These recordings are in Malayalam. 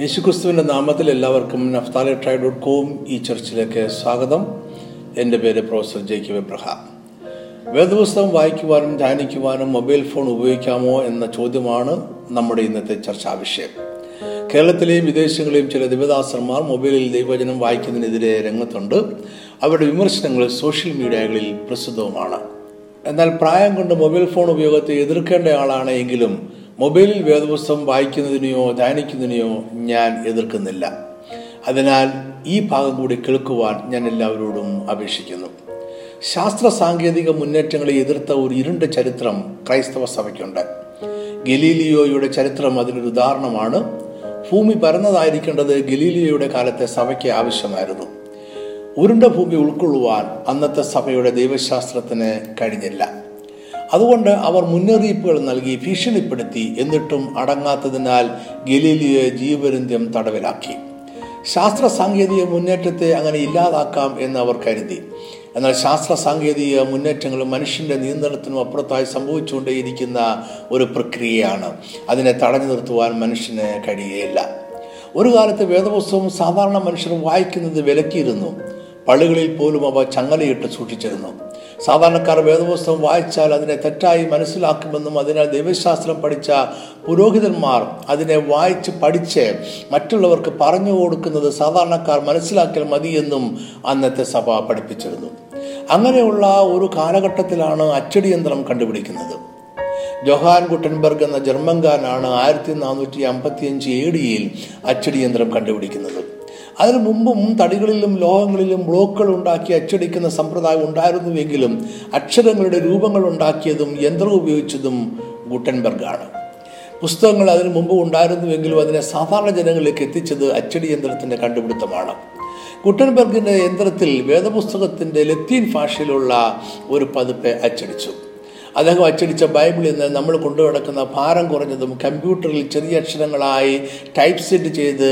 യേശുക്രിസ്തുവിന്റെ നാമത്തിൽ എല്ലാവർക്കും നഫ്താലി ട്രൈ ഡോട്ട് കോം ഈ ചർച്ചിലേക്ക് സ്വാഗതം. എന്റെ പേര് പ്രൊഫസർ ജേക്കബ് എബ്രഹാം വേദപുസ്തകം വായിക്കുവാനും ധ്യാനിക്കുവാനും മൊബൈൽ ഫോൺ ഉപയോഗിക്കാമോ എന്ന ചോദ്യമാണ് നമ്മുടെ ഇന്നത്തെ ചർച്ചാ വിഷയം. കേരളത്തിലെയും വിദേശങ്ങളിലെയും ചില ദിവദാസന്മാർ മൊബൈലിൽ ദൈവവചനം വായിക്കുന്നതിനെതിരെ രംഗത്തുണ്ട്. അവരുടെ വിമർശനങ്ങൾ സോഷ്യൽ മീഡിയകളിൽ പ്രസിദ്ധവുമാണ്. എന്നാൽ പ്രായം കൊണ്ട് മൊബൈൽ ഫോൺ ഉപയോഗത്തെ എതിർക്കേണ്ട ആളാണ് എങ്കിലും മൊബൈലിൽ വേദപുസ്തകം വായിക്കുന്നതിനെയോ ധ്യാനിക്കുന്നതിനെയോ ഞാൻ എതിർക്കുന്നില്ല. അതിനാൽ ഈ ഭാഗം കൂടി കേൾക്കുവാൻ ഞാൻ എല്ലാവരോടും അപേക്ഷിക്കുന്നു. ശാസ്ത്ര സാങ്കേതിക മുന്നേറ്റങ്ങളെ എതിർത്ത ഒരു ഇരുണ്ട ചരിത്രം ക്രൈസ്തവ സഭയ്ക്കുണ്ട്. ഗലീലിയോയുടെ ചരിത്രം അതിനൊരു ഉദാഹരണമാണ്. ഭൂമി പരന്നതായിരിക്കേണ്ടത് ഗലീലിയോയുടെ കാലത്തെ സഭയ്ക്ക് ആവശ്യമായിരുന്നു. ഉരുണ്ട ഭൂമി ഉൾക്കൊള്ളുവാൻ അന്നത്തെ സഭയുടെ ദൈവശാസ്ത്രത്തിന് കഴിഞ്ഞില്ല. അതുകൊണ്ട് അവർ മുന്നറിയിപ്പുകൾ നൽകി ഭീഷണിപ്പെടുത്തി എന്നിട്ടും അടങ്ങാത്തതിനാൽ ഗലീലിയെ ജീവപര്യന്തം തടവിലാക്കി. ശാസ്ത്ര സാങ്കേതിക മുന്നേറ്റത്തെ അങ്ങനെ ഇല്ലാതാക്കാം എന്ന് അവർ കരുതി. എന്നാൽ ശാസ്ത്ര സാങ്കേതിക മുന്നേറ്റങ്ങൾ മനുഷ്യന്റെ നിയന്ത്രണത്തിനും അപ്പുറത്തായി സംഭവിച്ചുകൊണ്ടേയിരിക്കുന്ന ഒരു പ്രക്രിയയാണ്. അതിനെ തടഞ്ഞു നിർത്തുവാൻ മനുഷ്യന് കഴിയുകയില്ല ഒരു കാലത്ത് വേദപുസ്തകം സാധാരണ മനുഷ്യർ വായിക്കുന്നത് വിലക്കിയിരുന്നു. പള്ളികളിൽ പോലും അവ ചങ്ങലയിട്ട് സൂക്ഷിച്ചിരുന്നു. സാധാരണക്കാർ വേദപുസ്തകം വായിച്ചാൽ അതിനെ തെറ്റായി മനസ്സിലാക്കുമെന്നും അതിനാൽ ദൈവശാസ്ത്രം പഠിച്ച പുരോഹിതന്മാർ അതിനെ വായിച്ച് പഠിച്ച് മറ്റുള്ളവർക്ക് പറഞ്ഞു കൊടുക്കുന്നത് സാധാരണക്കാർ മനസ്സിലാക്കിയാൽ മതിയെന്നും അന്നത്തെ സഭ പഠിപ്പിച്ചിരുന്നു. അങ്ങനെയുള്ള ഒരു കാലഘട്ടത്തിലാണ് അച്ചടി യന്ത്രം കണ്ടുപിടിക്കുന്നത്. ജൊഹാൻ ഗുട്ടൻബർഗ് എന്ന ജർമ്മൻകാരനാണ് ആയിരത്തി നാനൂറ്റി അമ്പത്തി അഞ്ച് എ ഡിയിൽ അച്ചടി യന്ത്രം കണ്ടുപിടിക്കുന്നത്. അതിനു മുമ്പും തടികളിലും ലോഹങ്ങളിലും ബ്ലോക്കുകൾ ഉണ്ടാക്കി അച്ചടിക്കുന്ന സമ്പ്രദായം ഉണ്ടായിരുന്നുവെങ്കിലും അക്ഷരങ്ങളുടെ രൂപങ്ങൾ ഉണ്ടാക്കിയതും യന്ത്രം ഉപയോഗിച്ചതും ഗുട്ടൻബർഗാണ്. പുസ്തകങ്ങൾ അതിനു മുമ്പ് ഉണ്ടായിരുന്നുവെങ്കിലും അതിനെ സാധാരണ ജനങ്ങളിലേക്ക് എത്തിച്ചത് അച്ചടി യന്ത്രത്തിന്റെ കണ്ടുപിടുത്തമാണ്. ഗുട്ടൻബർഗിന്റെ യന്ത്രത്തിൽ വേദപുസ്തകത്തിന്റെ ലത്തീൻ ഭാഷയിലുള്ള ഒരു പതിപ്പ് അച്ചടിച്ചു. അദ്ദേഹം അച്ചടിച്ച ബൈബിളിൽ നിന്ന് നമ്മൾ കൊണ്ടുനടക്കുന്ന ഭാരം കുറഞ്ഞതും കമ്പ്യൂട്ടറിൽ ചെറിയ അക്ഷരങ്ങളായി ടൈപ്പ് സെറ്റ് ചെയ്ത്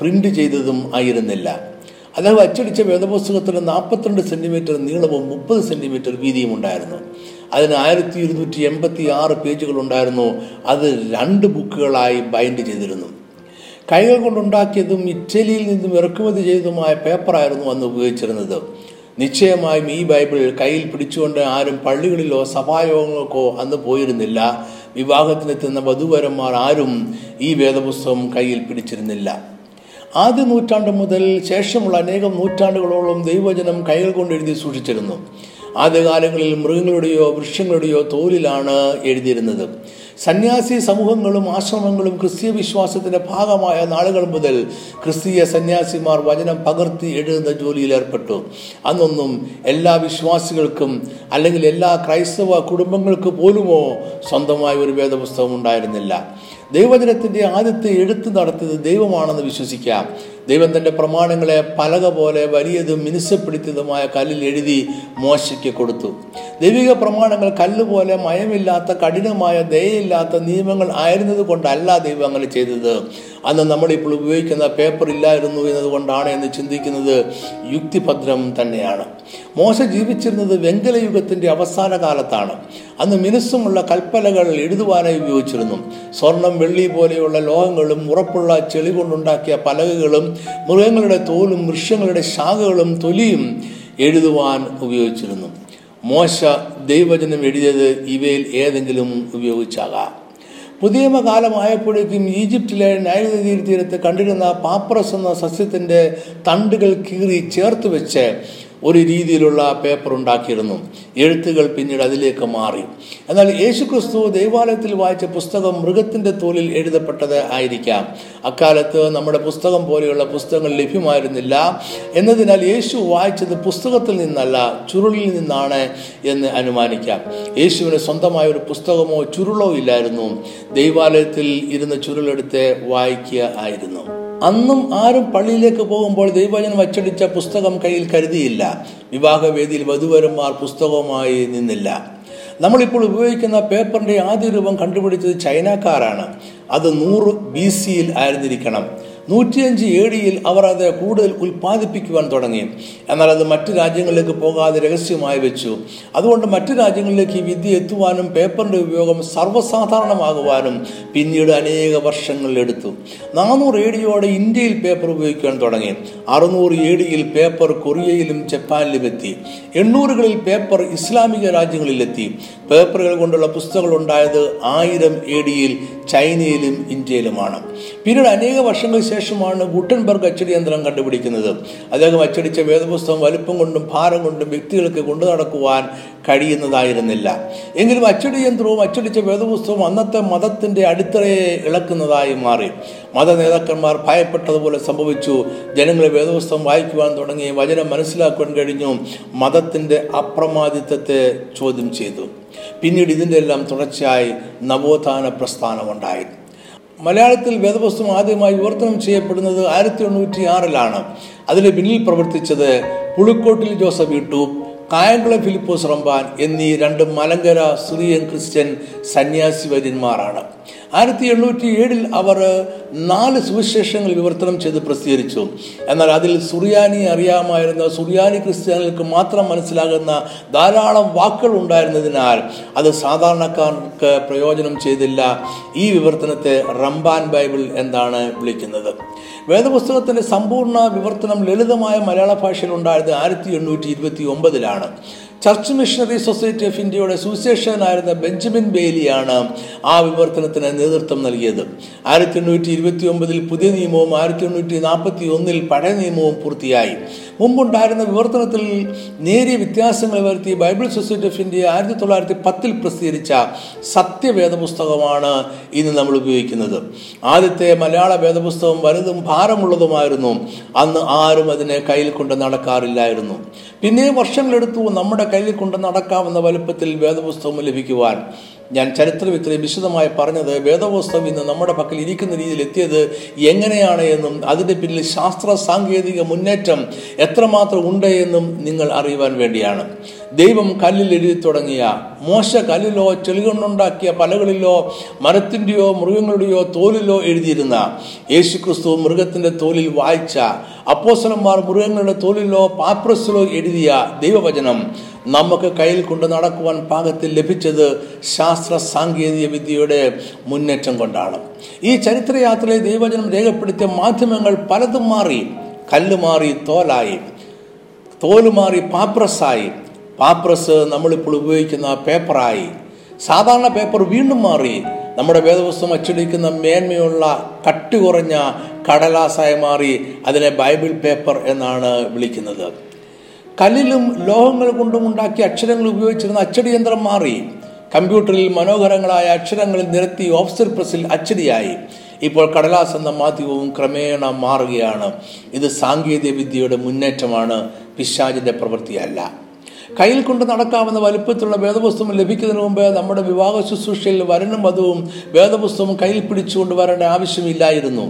പ്രിന്റ് ചെയ്തതും ആയിരുന്നില്ല. അദ്ദേഹം അച്ചടിച്ച വേദപുസ്തകത്തിന് നാൽപ്പത്തിരണ്ട് സെന്റിമീറ്റർ നീളവും മുപ്പത് സെന്റിമീറ്റർ വീതിയും ഉണ്ടായിരുന്നു. അതിന് ആയിരത്തി ഇരുന്നൂറ്റി എൺപത്തി ആറ് പേജുകൾ ഉണ്ടായിരുന്നു. അത് രണ്ട് ബുക്കുകളായി ബൈൻഡ് ചെയ്തിരുന്നു. കൈകൾ കൊണ്ടുണ്ടാക്കിയതും ഇറ്റലിയിൽ നിന്നും ഇറക്കുമതി ചെയ്തതുമായ പേപ്പറായിരുന്നു അന്ന് ഉപയോഗിച്ചിരുന്നത്. നിശ്ചയമായും ഈ ബൈബിൾ കയ്യിൽ പിടിച്ചുകൊണ്ട് ആരും പള്ളികളിലോ സഭായോഗങ്ങൾക്കോ അന്ന് പോയിരുന്നില്ല. വിവാഹത്തിനെത്തുന്ന വധുവരന്മാർ ആരും ഈ വേദപുസ്തകം കയ്യിൽ പിടിച്ചിരുന്നില്ല. ആദ്യ നൂറ്റാണ്ട് മുതൽ ശേഷമുള്ള അനേകം നൂറ്റാണ്ടുകളോളം ദൈവജനം കൈകൾ കൊണ്ട് എഴുതി സൂക്ഷിച്ചിരുന്നു. ആദ്യകാലങ്ങളിൽ മൃഗങ്ങളുടെയോ വൃക്ഷങ്ങളുടെയോ തോലിലാണ് എഴുതിയിരുന്നത്. സന്യാസി സമൂഹങ്ങളും ആശ്രമങ്ങളും ക്രിസ്തീയ വിശ്വാസത്തിന്റെ ഭാഗമായ നാളുകൾ മുതൽ ക്രിസ്തീയ സന്യാസിമാർ വചനം പകർത്തി എഴുതുന്ന ജോലിയിൽ ഏർപ്പെട്ടു. അന്നൊന്നും എല്ലാ വിശ്വാസികൾക്കും അല്ലെങ്കിൽ എല്ലാ ക്രൈസ്തവ കുടുംബങ്ങൾക്ക് പോലുമോ സ്വന്തമായ ഒരു വേദപുസ്തകം ഉണ്ടായിരുന്നില്ല. ദൈവജനത്തിന്റെ ആദ്യത്തെ എഴുത്ത് നടത്തിയത് ദൈവമാണെന്ന് വിശ്വസിക്കാം. ദൈവം തന്റെ പ്രമാണങ്ങളെ പലക പോലെ വലിയതും മിനുസപ്പെടുത്തിയതുമായ കല്ലിൽ എഴുതി മോശയ്ക്ക് കൊടുത്തു. ദൈവിക പ്രമാണങ്ങൾ കല്ലുപോലെ മയമില്ലാത്ത കഠിനമായ ദയയില്ലാത്ത നിയമങ്ങൾ ആയിരുന്നത് കൊണ്ടല്ല ദൈവം അങ്ങനെ ചെയ്തത്. അന്ന് നമ്മളിപ്പോൾ ഉപയോഗിക്കുന്ന പേപ്പർ ഇല്ലായിരുന്നു എന്നതുകൊണ്ടാണ് എന്ന് ചിന്തിക്കുന്നത് യുക്തിഭദ്രം തന്നെയാണ്. മോശ ജീവിച്ചിരുന്നത് വെങ്കല യുഗത്തിന്റെ അവസാന കാലത്താണ്. അന്ന് മിനുസ്സുമുള്ള കൽപ്പലകൾ എഴുതുവാനായി ഉപയോഗിച്ചിരുന്നു. സ്വർണം വെള്ളി പോലെയുള്ള ലോഹങ്ങളും ഉറപ്പുള്ള ചെളി കൊണ്ടുണ്ടാക്കിയ പലകകളും മൃഗങ്ങളുടെ തോലും വൃക്ഷങ്ങളുടെ ശാഖകളും തൊലിയും എഴുതുവാൻ ഉപയോഗിച്ചിരുന്നു. മോശ ദൈവചനം എഴുതിയത് ഇവയിൽ ഏതെങ്കിലും ഉപയോഗിച്ചാകാം. പുതിയ കാലമായപ്പോഴേക്കും ഈജിപ്തിലെ നൈൽ തീരത്ത് കണ്ടിരുന്ന പാപ്രസ് എന്ന സസ്യത്തിന്റെ തണ്ടുകൾ കീറി ചേർത്ത് വെച്ച് ഒരു രീതിയിലുള്ള പേപ്പർ ഉണ്ടാക്കിയിരുന്നു. എഴുത്തുകൾ പിന്നീട് അതിലേക്ക് മാറി. എന്നാൽ യേശുക്രിസ്തു ദേവാലയത്തിൽ വായിച്ച പുസ്തകം മൃഗത്തിന്റെ തോലിൽ എഴുതപ്പെട്ടത് ആയിരിക്കാം. അക്കാലത്ത് നമ്മുടെ പുസ്തകം പോലെയുള്ള പുസ്തകങ്ങൾ ലഭ്യമായിരുന്നില്ല. എന്നതിനാൽ യേശു വായിച്ചത് പുസ്തകത്തിൽ നിന്നല്ല ചുരുളിൽ നിന്നാണ് എന്ന് അനുമാനിക്കാം. യേശുവിന് സ്വന്തമായ ഒരു പുസ്തകമോ ചുരുളോ ഇല്ലായിരുന്നു. ദൈവാലയത്തിൽ ഇരുന്ന് ചുരുളെടുത്ത് വായിക്കുക ആയിരുന്നു. അന്നും ആരും പള്ളിയിലേക്ക് പോകുമ്പോൾ ദൈവജനം അച്ചടിച്ച പുസ്തകം കയ്യിൽ കരുതിയില്ല. വിവാഹവേദിയിൽ വധുവരന്മാർ പുസ്തകവുമായി നിന്നില്ല. നമ്മളിപ്പോൾ ഉപയോഗിക്കുന്ന പേപ്പറിന്റെ ആദ്യ രൂപം കണ്ടുപിടിച്ചത് ചൈനക്കാരാണ്. അത് നൂറ് ബി സിയിൽ ആയിരുന്നിരിക്കണം. നൂറ്റിയഞ്ച് എ ഡിയിൽ അവർ അത് കൂടുതൽ ഉൽപ്പാദിപ്പിക്കുവാൻ തുടങ്ങി. എന്നാൽ അത് മറ്റു രാജ്യങ്ങളിലേക്ക് പോകാതെ രഹസ്യമായി വെച്ചു. അതുകൊണ്ട് മറ്റു രാജ്യങ്ങളിലേക്ക് ഈ വിദ്യ എത്തുവാനും പേപ്പറിന്റെ ഉപയോഗം സർവസാധാരണമാകുവാനും പിന്നീട് അനേക വർഷങ്ങൾ എടുത്തു. നാനൂറ് എ ഡിയോടെ ഇന്ത്യയിൽ പേപ്പർ ഉപയോഗിക്കാൻ തുടങ്ങി. അറുന്നൂറ് എ ഡിയിൽ പേപ്പർ കൊറിയയിലും ജപ്പാനിലും എത്തി. എണ്ണൂറുകളിൽ പേപ്പർ ഇസ്ലാമിക രാജ്യങ്ങളിലെത്തി. പേപ്പറുകൾ കൊണ്ടുള്ള പുസ്തകങ്ങൾ ഉണ്ടായത് ആയിരം എ ഡിയിൽ ചൈനയിലും ഇന്ത്യയിലുമാണ്. പിന്നീട് അനേക വർഷങ്ങൾക്ക് ശേഷമാണ് ഗുട്ടൻബർഗ് അച്ചടി യന്ത്രം കണ്ടുപിടിക്കുന്നത്. അദ്ദേഹം അച്ചടിച്ച വേദപുസ്തകം വലുപ്പം കൊണ്ടും ഭാരം കൊണ്ടും വ്യക്തികൾക്ക് കൊണ്ടു നടക്കുവാൻ കഴിയുന്നതായിരുന്നില്ല. എങ്കിലും അച്ചടി യന്ത്രവും അച്ചടിച്ച വേദപുസ്തകവും അന്നത്തെ മതത്തിന്റെ അടിത്തറയെ ഇളക്കുന്നതായി മാറി. മത നേതാക്കന്മാർ ഭയപ്പെട്ടതുപോലെ സംഭവിച്ചു. ജനങ്ങളെ വേദപുസ്തകം വായിക്കുവാൻ തുടങ്ങി. വചനം മനസ്സിലാക്കുവാൻ കഴിഞ്ഞു. മതത്തിന്റെ അപ്രമാദിത്വത്തെ ചോദ്യം ചെയ്തു. പിന്നീട് ഇതിന്റെ എല്ലാം തുടർച്ചയായി നവോത്ഥാന പ്രസ്ഥാനമുണ്ടായി. മലയാളത്തിൽ വേദപുസ്തകം ആദ്യമായി വിവർത്തനം ചെയ്യപ്പെടുന്നത് ആയിരത്തി എണ്ണൂറ്റി ആറിലാണ് അതിന് പിന്നിൽ പ്രവർത്തിച്ചത് പുളിക്കോട്ടിൽ ജോസഫ് ഇട്ടു കായംകുളം ഫിലിപ്പോസ് റമ്പാൻ എന്നീ രണ്ട് മലങ്കര സിറിയൻ ക്രിസ്ത്യൻ സന്യാസി വര്യന്മാരാണ് ആയിരത്തി എണ്ണൂറ്റി ഏഴിൽ അവർ നാല് സുവിശേഷങ്ങൾ വിവർത്തനം ചെയ്ത് പ്രസിദ്ധീകരിച്ചു. എന്നാൽ അതിൽ സുറിയാനി അറിയാമായിരുന്ന സുറിയാനി ക്രിസ്ത്യാനികൾക്ക് മാത്രം മനസ്സിലാകുന്ന ധാരാളം വാക്കുകൾ ഉണ്ടായിരുന്നതിനാൽ അത് സാധാരണക്കാർക്ക് പ്രയോജനം ചെയ്തില്ല. ഈ വിവർത്തനത്തെ റംബാൻ ബൈബിൾ എന്നാണ് വിളിക്കുന്നത്. വേദപുസ്തകത്തിന്റെ സമ്പൂർണ വിവർത്തനം ലളിതമായ മലയാള ഭാഷയിൽ ഉണ്ടായത് ആയിരത്തി എണ്ണൂറ്റി ഇരുപത്തി ഒമ്പതിലാണ് ചർച്ച് മിഷണറി സൊസൈറ്റി ഓഫ് ഇന്ത്യയുടെ സുവിശേഷകനായിരുന്ന ബെഞ്ചമിൻ ബെയിലിയാണ് ആ വിവർത്തനത്തിന് നേതൃത്വം നൽകിയത്. ആയിരത്തി എണ്ണൂറ്റി ഇരുപത്തി ഒമ്പതിൽ പുതിയ നിയമവും ആയിരത്തി എണ്ണൂറ്റി നാൽപ്പത്തി ഒന്നിൽ പഴയ നിയമവും പൂർത്തിയായി. മുമ്പുണ്ടായിരുന്ന വിവർത്തനത്തിൽ നേരിയ വ്യത്യാസങ്ങൾ വരുത്തി ബൈബിൾ സൊസൈറ്റി ഓഫ് ഇന്ത്യ ആയിരത്തി തൊള്ളായിരത്തി പത്തിൽ പ്രസിദ്ധീകരിച്ച സത്യവേദ പുസ്തകമാണ് ഇന്ന് നമ്മൾ ഉപയോഗിക്കുന്നത്. ആദ്യത്തെ മലയാള വേദപുസ്തകം വലുതും ഭാരമുള്ളതുമായിരുന്നു. അന്ന് ആരും അതിനെ കയ്യിൽ കൊണ്ട് നടക്കാറില്ലായിരുന്നു. പിന്നെ വർഷങ്ങളെടുത്തു നമ്മുടെ കയ്യിൽ കൊണ്ട് നടക്കാവുന്ന വലുപ്പത്തിൽ വേദപുസ്തകം ലഭിക്കുവാൻ ഞാൻ ചരിത്രം ഇത്രയും വിശദമായി പറഞ്ഞത് വേദപുസ്തകം ഇന്ന് നമ്മുടെ പക്കൽ ഇരിക്കുന്ന രീതിയിൽ എത്തിയത് എങ്ങനെയാണ് എന്നും അതിന്റെ പിന്നിൽ ശാസ്ത്ര സാങ്കേതിക മുന്നേറ്റം എത്രമാത്രം ഉണ്ട് എന്നും നിങ്ങൾ അറിയുവാൻ വേണ്ടിയാണ്. ദൈവം കല്ലിൽ എഴുതി തുടങ്ങിയ. മോശ കല്ലിലോ ചെളികൊണ്ടുണ്ടാക്കിയ പലകളിലോ മരത്തിന്റെയോ മൃഗങ്ങളുടെയോ തോലിലോ എഴുതിയിരുന്ന. യേശുക്രിസ്തു മൃഗത്തിന്റെ തോലിൽ വായിച്ച. അപ്പോസലന്മാർ മൃഗങ്ങളുടെ തോലിലോ പാപ്രസിലോ എഴുതിയ ദൈവവചനം. നമുക്ക് കയ്യിൽ കൊണ്ട് നടക്കുവാൻ പാകത്തിൽ ലഭിച്ചത് ശാസ്ത്ര സാങ്കേതിക വിദ്യയുടെ മുന്നേറ്റം കൊണ്ടാണ്. ഈ ചരിത്രയാത്രയിൽ ദൈവവചനം രേഖപ്പെടുത്തിയ മാധ്യമങ്ങൾ പലതും മാറി. കല്ല് മാറി തോലായി. തോൽ മാറി പാപ്രസായി. പാപ്രസ് നമ്മളിപ്പോൾ ഉപയോഗിക്കുന്ന പേപ്പറായി. സാധാരണ പേപ്പർ വീണ്ടും മാറി. നമ്മുടെ വേദപുസ്തകം അച്ചടിക്കുന്ന മേന്മയുള്ള കട്ടി കുറഞ്ഞ കടലാസായി മാറി അതിനെ ബൈബിൾ പേപ്പർ എന്നാണ് വിളിക്കുന്നത്. കല്ലിലും ലോഹങ്ങൾ കൊണ്ടും ഉണ്ടാക്കിയ അക്ഷരങ്ങൾ ഉപയോഗിച്ചിരുന്ന അച്ചടി യന്ത്രം മാറി. കമ്പ്യൂട്ടറിൽ മനോഹരങ്ങളായ അക്ഷരങ്ങൾ നിരത്തി ഓഫ്സർ പ്രസിൽ അച്ചടിയായി. ഇപ്പോൾ കടലാസ് എന്ന മാധ്യമവും ക്രമേണ മാറുകയാണ്. ഇത് സാങ്കേതിക വിദ്യയുടെ മുന്നേറ്റമാണ്. പിശാചിന്റെ പ്രവൃത്തിയല്ല. കയ്യിൽ കൊണ്ട് നടക്കാമെന്ന വലിപ്പത്തിലുള്ള വേദപുസ്തകം ലഭിക്കുന്നതിന് മുമ്പ് നമ്മുടെ വിവാഹ ശുശ്രൂഷയിൽ വരനും വധുവും വേദപുസ്തകം കയ്യിൽ പിടിച്ചുകൊണ്ട് വരേണ്ട ആവശ്യമില്ലായിരുന്നു.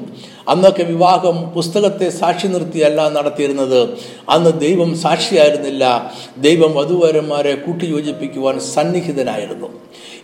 അന്നൊക്കെ വിവാഹം പുസ്തകത്തെ സാക്ഷി നിർത്തിയല്ല നടത്തിയിരുന്നത്. അന്ന് ദൈവം സാക്ഷിയായിരുന്നില്ല. ദൈവം വധുവരന്മാരെ കൂട്ടിയോജിപ്പിക്കുവാൻ സന്നിഹിതനായിരുന്നു.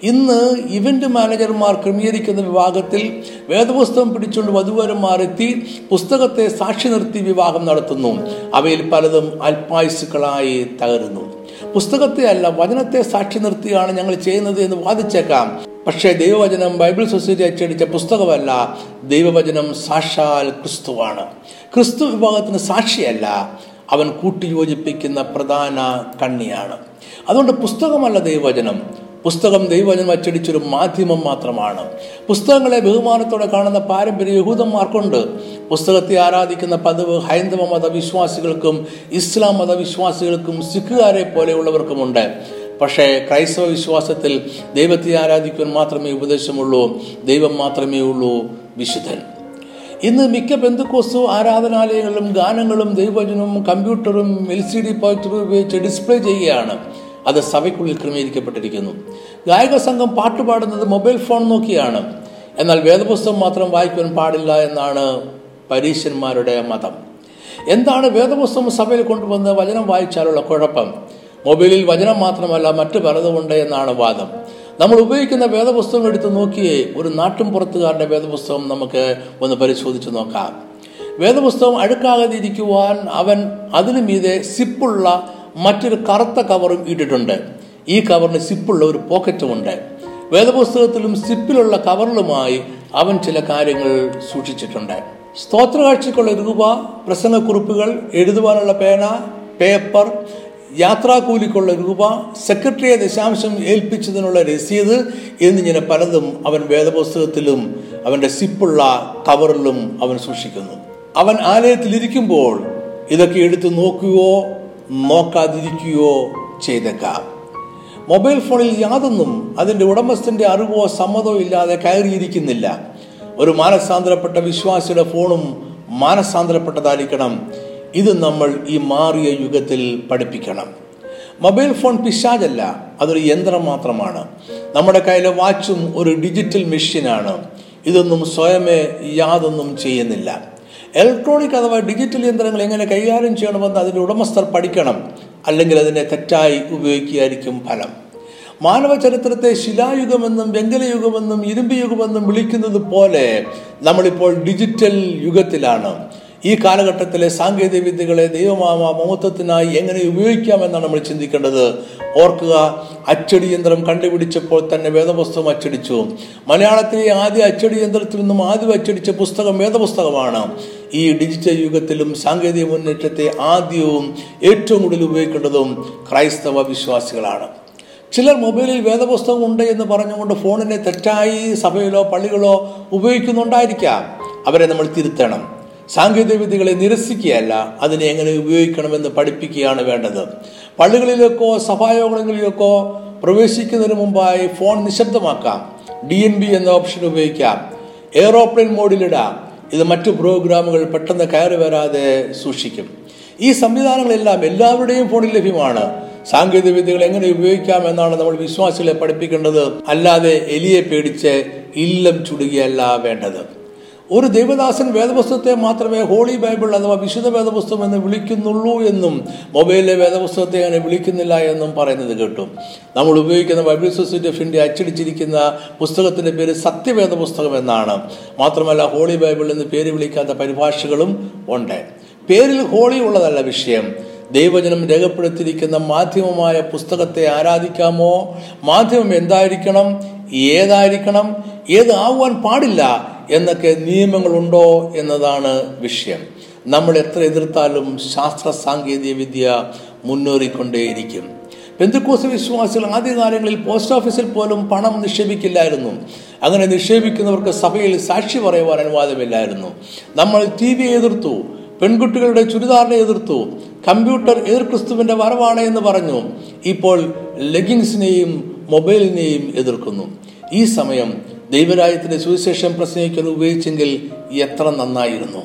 ഇന്ന് ഇവന്റ് മാനേജർമാർ ക്രമീകരിക്കുന്ന വിഭാഗത്തിൽ വേദപുസ്തകം പിടിച്ചുകൊണ്ട് വധുവരന്മാരെത്തി പുസ്തകത്തെ സാക്ഷി നിർത്തി വിവാഹം നടത്തുന്നു. അവയിൽ പലതും അൽപായുസുക്കളായി തകരുന്നു. പുസ്തകത്തെ അല്ല വചനത്തെ സാക്ഷി നിർത്തിയാണ് ഞങ്ങൾ ചെയ്യുന്നത് എന്ന് വാദിച്ചേക്കാം. പക്ഷേ ദൈവവചനം ബൈബിൾ സൊസൈറ്റി അച്ചടിച്ച പുസ്തകമല്ല ദൈവവചനം സാക്ഷാൽ ക്രിസ്തുവാണ്. ക്രിസ്തു വിഭാഗത്തിന് സാക്ഷിയല്ല അവൻ കൂട്ടിയോജിപ്പിക്കുന്ന പ്രധാന കണ്ണിയാണ്. അതുകൊണ്ട് പുസ്തകമല്ല ദൈവവചനം. പുസ്തകം ദൈവജനം അച്ചടിച്ചൊരു മാധ്യമം മാത്രമാണ്. പുസ്തകങ്ങളെ ബഹുമാനത്തോടെ കാണുന്ന പാരമ്പര്യ യഹൂദന്മാർക്കുണ്ട്. പുസ്തകത്തെ ആരാധിക്കുന്ന പതിവ് ഹൈന്ദവ മതവിശ്വാസികൾക്കും ഇസ്ലാം മതവിശ്വാസികൾക്കും സിഖുകാരെ പോലെയുള്ളവർക്കുമുണ്ട്. പക്ഷേ ക്രൈസ്തവ വിശ്വാസത്തിൽ ദൈവത്തെ ആരാധിക്കുവാൻ മാത്രമേ ഉപദേശമുള്ളൂ ദൈവം മാത്രമേ ഉള്ളൂ വിശുദ്ധൻ. ഇന്ന് മിക്ക ബന്ധുക്കോസ്തു ആരാധനാലയങ്ങളും ഗാനങ്ങളും ദൈവജനവും കമ്പ്യൂട്ടറും എൽ സി ഡി പ്രൊജക്ടറും ഉപയോഗിച്ച് ഡിസ്പ്ലേ ചെയ്യുകയാണ്. അത് സഭയ്ക്കുള്ളിൽ ക്രമീകരിക്കപ്പെട്ടിരിക്കുന്നു. ഗായക സംഘം പാട്ടുപാടുന്നത് മൊബൈൽ ഫോൺ നോക്കിയാണ്. എന്നാൽ വേദപുസ്തകം മാത്രം വായിക്കുവാൻ പാടില്ല എന്നാണ് പരീശന്മാരുടെ മതം. എന്താണ് വേദപുസ്തകം സഭയിൽ കൊണ്ടുവന്ന് വചനം വായിച്ചാലുള്ള കുഴപ്പം? മൊബൈലിൽ വചനം മാത്രമല്ല മറ്റു പലതുമുണ്ട് എന്നാണ് വാദം. നമ്മൾ ഉപയോഗിക്കുന്ന വേദപുസ്തകം എടുത്ത് നോക്കിയേ ഒരു നാട്ടും പുറത്തുകാരുടെ വേദപുസ്തകം നമുക്ക് ഒന്ന് പരിശോധിച്ച് നോക്കാം. വേദപുസ്തകം അഴുക്കാകാതിരിക്കുവാൻ അവൻ അതിനു മീതെ സിപ്പുള്ള മറ്റൊരു കറുത്ത കവറും ഇട്ടിട്ടുണ്ട്. ഈ കവറിന് സിപ്പുള്ള ഒരു പോക്കറ്റുമുണ്ട്. വേദപുസ്തകത്തിലും സിപ്പിലുള്ള കവറിലുമായി അവൻ ചില കാര്യങ്ങൾ സൂക്ഷിച്ചിട്ടുണ്ട്. സ്തോത്രകാഴ്ചക്കുള്ള രൂപ പ്രസംഗക്കുറിപ്പുകൾ എഴുതുവാനുള്ള പേന പേപ്പർ യാത്രാക്കൂലിക്കുള്ള രൂപ സെക്രട്ടറിയെ ദശാംശം ഏൽപ്പിച്ചതിനുള്ള രസീത് എന്നിങ്ങനെ പലതും അവൻ വേദപുസ്തകത്തിലും അവന്റെ സിപ്പുള്ള കവറിലും അവൻ സൂക്ഷിക്കുന്നു. അവൻ ആലയത്തിലിരിക്കുമ്പോൾ ഇതൊക്കെ എടുത്തു നോക്കുകയോ നോക്കാതിരിക്കുകയോ ചെയ്തേക്കാം. മൊബൈൽ ഫോണിൽ യാതൊന്നും അതിന്റെ ഉടമസ്ഥന്റെ അറിവോ സമ്മതമോ ഇല്ലാതെ കയറിയിരിക്കുന്നില്ല. ഒരു മാനസാന്തരപ്പെട്ട വിശ്വാസിയുടെ ഫോണും മാനസാന്തരപ്പെട്ടതായിരിക്കണം. ഇത് നമ്മൾ ഈ മാറിയ യുഗത്തിൽ പഠിപ്പിക്കണം. മൊബൈൽ ഫോൺ പിശാചല്ല അതൊരു യന്ത്രം മാത്രമാണ്. നമ്മുടെ കയ്യിലെ വാച്ചും ഒരു ഡിജിറ്റൽ മെഷീനാണ്. ഇതൊന്നും സ്വയമേ യാതൊന്നും ചെയ്യുന്നില്ല. ഇലക്ട്രോണിക് അഥവാ ഡിജിറ്റൽ യന്ത്രങ്ങൾ എങ്ങനെ കൈകാര്യം ചെയ്യണമെന്ന് അതിന്റെ ഉടമസ്ഥർ പഠിക്കണം. അല്ലെങ്കിൽ അതിനെ തെറ്റായി ഉപയോഗിക്കുകയായിരിക്കും ഫലം. മാനവ ചരിത്രത്തെ ശിലായുഗമെന്നും വെങ്കലയുഗമെന്നും ഇരുമ്പ് യുഗമെന്നും വിളിക്കുന്നത് പോലെ നമ്മളിപ്പോൾ ഡിജിറ്റൽ യുഗത്തിലാണ്. ഈ കാലഘട്ടത്തിലെ സാങ്കേതിക വിദ്യകളെ ദൈവമാമ മഹത്വത്തിനായി എങ്ങനെ ഉപയോഗിക്കാമെന്നാണ് നമ്മൾ ചിന്തിക്കേണ്ടത്. ഓർക്കുക അച്ചടി യന്ത്രം കണ്ടുപിടിച്ചപ്പോൾ തന്നെ വേദപുസ്തകം അച്ചടിച്ചു. മലയാളത്തിലെ ആദ്യ അച്ചടി യന്ത്രത്തിൽ നിന്നും ആദ്യം അച്ചടിച്ച പുസ്തകം വേദപുസ്തകമാണ്. ഈ ഡിജിറ്റൽ യുഗത്തിലും സാങ്കേതിക മുന്നേറ്റത്തെ ആദ്യവും ഏറ്റവും കൂടുതൽ ഉപയോഗിക്കേണ്ടതും ക്രൈസ്തവ വിശ്വാസികളാണ്. ചിലർ മൊബൈലിൽ വേദപുസ്തകം ഉണ്ട് എന്ന് പറഞ്ഞുകൊണ്ട് ഫോണിനെ തെറ്റായി സഭയിലോ പള്ളികളോ ഉപയോഗിക്കുന്നുണ്ടായിരിക്കാം. അവരെ നമ്മൾ തിരുത്തണം. സാങ്കേതിക വിദ്യകളെ നിരസിക്കുകയല്ല അതിനെ എങ്ങനെ ഉപയോഗിക്കണമെന്ന് പഠിപ്പിക്കുകയാണ് വേണ്ടത്. പള്ളികളിലേക്കോ സഭായോഗങ്ങളിലേക്കോ പ്രവേശിക്കുന്നതിന് മുമ്പായി ഫോൺ നിശബ്ദമാക്കാം. ഡി എൻ ബി എന്ന ഓപ്ഷൻ ഉപയോഗിക്കാം. എയറോപ്ലെയിൻ മോഡിലിടാം ഇത് മറ്റു പ്രോഗ്രാമുകൾ പെട്ടെന്ന് കയറി വരാതെ സൂക്ഷിക്കും. ഈ സംവിധാനങ്ങളെല്ലാം എല്ലാവരുടെയും ഫോണിൽ ലഭ്യമാണ്. സാങ്കേതിക വിദ്യകൾ എങ്ങനെ ഉപയോഗിക്കാം എന്നാണ് നമ്മൾ വിശ്വാസികളെ പഠിപ്പിക്കേണ്ടത്. അല്ലാതെ എലിയെ പേടിച്ച് ഇല്ലം ചുടുകയല്ല വേണ്ടത്. ഒരു ദൈവദാസൻ വേദപുസ്തകത്തെ മാത്രമേ ഹോളി ബൈബിൾ അഥവാ വിശുദ്ധ വേദപുസ്തകം എന്ന് വിളിക്കുന്നുള്ളൂ എന്നും മൊബൈലിലെ വേദപുസ്തകത്തെ അങ്ങനെ വിളിക്കുന്നില്ല എന്നും പറയുന്നത് കേട്ടു. നമ്മൾ ഉപയോഗിക്കുന്ന ബൈബിൾ സൊസൈറ്റി ഓഫ് ഇന്ത്യ അച്ചടിച്ചിരിക്കുന്ന പുസ്തകത്തിന്റെ പേര് സത്യവേദ പുസ്തകം എന്നാണ്. മാത്രമല്ല ഹോളി ബൈബിൾ എന്ന് പേര് വിളിക്കാത്ത പരിഭാഷകളും ഉണ്ട്. പേരിൽ ഹോളി ഉള്ളതല്ല വിഷയം. ദൈവജനം രേഖപ്പെടുത്തിയിരിക്കുന്ന മാധ്യമമായ പുസ്തകത്തെ ആരാധിക്കാമോ? മാധ്യമം എന്തായിരിക്കണം? ഏതായിരിക്കണം? ഏത് ആവാൻ പാടില്ല? എന്നൊക്കെ നിയമങ്ങളുണ്ടോ എന്നതാണ് വിഷയം. നമ്മൾ എത്ര എതിർത്താലും ശാസ്ത്ര സാങ്കേതിക വിദ്യ മുന്നേറിക്കൊണ്ടേയിരിക്കും. പെന്തുക്കോസ് വിശ്വാസികൾ ആദ്യകാലങ്ങളിൽ പോസ്റ്റ് ഓഫീസിൽ പോലും പണം നിക്ഷേപിക്കില്ലായിരുന്നു. അങ്ങനെ നിക്ഷേപിക്കുന്നവർക്ക് സഭയിൽ സാക്ഷി പറയുവാൻ അനുവാദമില്ലായിരുന്നു. നമ്മൾ ടി വി എതിർത്തു പെൺകുട്ടികളുടെ ചുരിദാറിനെ എതിർത്തു കമ്പ്യൂട്ടർ എതിർ ക്രിസ്തുവിന്റെ വരവാണ് എന്ന് പറഞ്ഞു. ഇപ്പോൾ ലെഗിങ്സിനെയും മൊബൈലിനെയും എതിർക്കുന്നു. ഈ സമയം ദൈവരാജ്യത്തിന്റെ സുവിശേഷം പ്രസംഗിക്കാൻ ഉപയോഗിച്ചെങ്കിൽ എത്ര നന്നായിരുന്നു.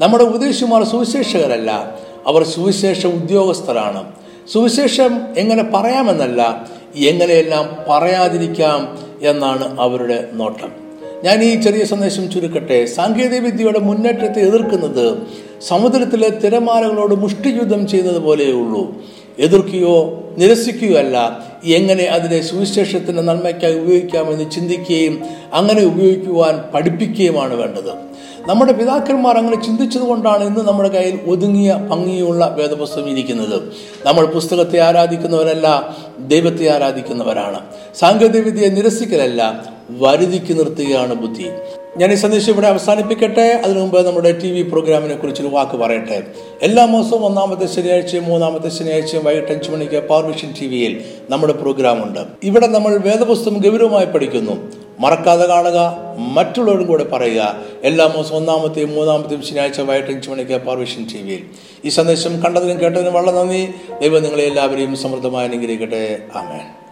നമ്മുടെ ഉപദേശിമാർ സുവിശേഷകരല്ല. അവർ സുവിശേഷ ഉദ്യോഗസ്ഥരാണ്. സുവിശേഷം എങ്ങനെ പറയാമെന്നല്ല എങ്ങനെയെല്ലാം പറയാതിരിക്കാം എന്നാണ് അവരുടെ നോട്ടം. ഞാൻ ഈ ചെറിയ സന്ദേശം ചുരുക്കട്ടെ. സാങ്കേതിക വിദ്യയുടെ മുന്നേറ്റത്തെ എതിർക്കുന്നത് സമുദ്രത്തിലെ തിരമാലകളോട് മുഷ്ടിയുദ്ധം ചെയ്യുന്നത് പോലെയുള്ളൂ എതിർക്കുകയോ നിരസിക്കുകയോ അല്ല എങ്ങനെ അതിനെ സുവിശേഷത്തിന്റെ നന്മയ്ക്കായി ഉപയോഗിക്കാമെന്ന് ചിന്തിക്കുകയും അങ്ങനെ ഉപയോഗിക്കുവാൻ പഠിപ്പിക്കുകയുമാണ് വേണ്ടത്. നമ്മുടെ പിതാക്കന്മാർ അങ്ങനെ ചിന്തിച്ചത് കൊണ്ടാണ് ഇന്ന് നമ്മുടെ കയ്യിൽ ഒതുങ്ങിയ ഭംഗിയുള്ള വേദപുസ്തകം ഇരിക്കുന്നത്. നമ്മൾ പുസ്തകത്തെ ആരാധിക്കുന്നവരല്ല ദൈവത്തെ ആരാധിക്കുന്നവരാണ്. സാങ്കേതികവിദ്യയെ നിരസിക്കലല്ല വരുതിക്ക് നിർത്തുകയാണ് ബുദ്ധി. ഞാൻ ഈ സന്ദേശം ഇവിടെ അവസാനിപ്പിക്കട്ടെ. അതിനു മുമ്പ് നമ്മുടെ ടി വി പ്രോഗ്രാമിനെ കുറിച്ചൊരു വാക്ക് പറയട്ടെ. എല്ലാ മാസവും ഒന്നാമത്തെ ശനിയാഴ്ചയും മൂന്നാമത്തെ ശനിയാഴ്ചയും വൈകിട്ട് അഞ്ചു മണിക്ക് പവർ വിഷൻ ടി വിയിൽ നമ്മുടെ പ്രോഗ്രാം ഉണ്ട് ഇവിടെ നമ്മൾ വേദപുസ്തകം ഗൗരവമായി പഠിക്കുന്നു. മറക്കാതെ കാണുക മറ്റുള്ളവരും കൂടെ പറയുക. എല്ലാ മാസം ഒന്നാമത്തെയും മൂന്നാമത്തെയും ശനിയാഴ്ച വൈകിട്ട് അഞ്ച് മണിക്ക് പാർവിഷൻ ടി വിയിൽ. ഈ സന്ദേശം കണ്ടതിനും കേട്ടതിനും വളരെ നന്ദി. ദൈവം നിങ്ങളെ എല്ലാവരെയും സമൃദ്ധമായി അനുഗ്രഹിക്കട്ടെ. ആമേൻ.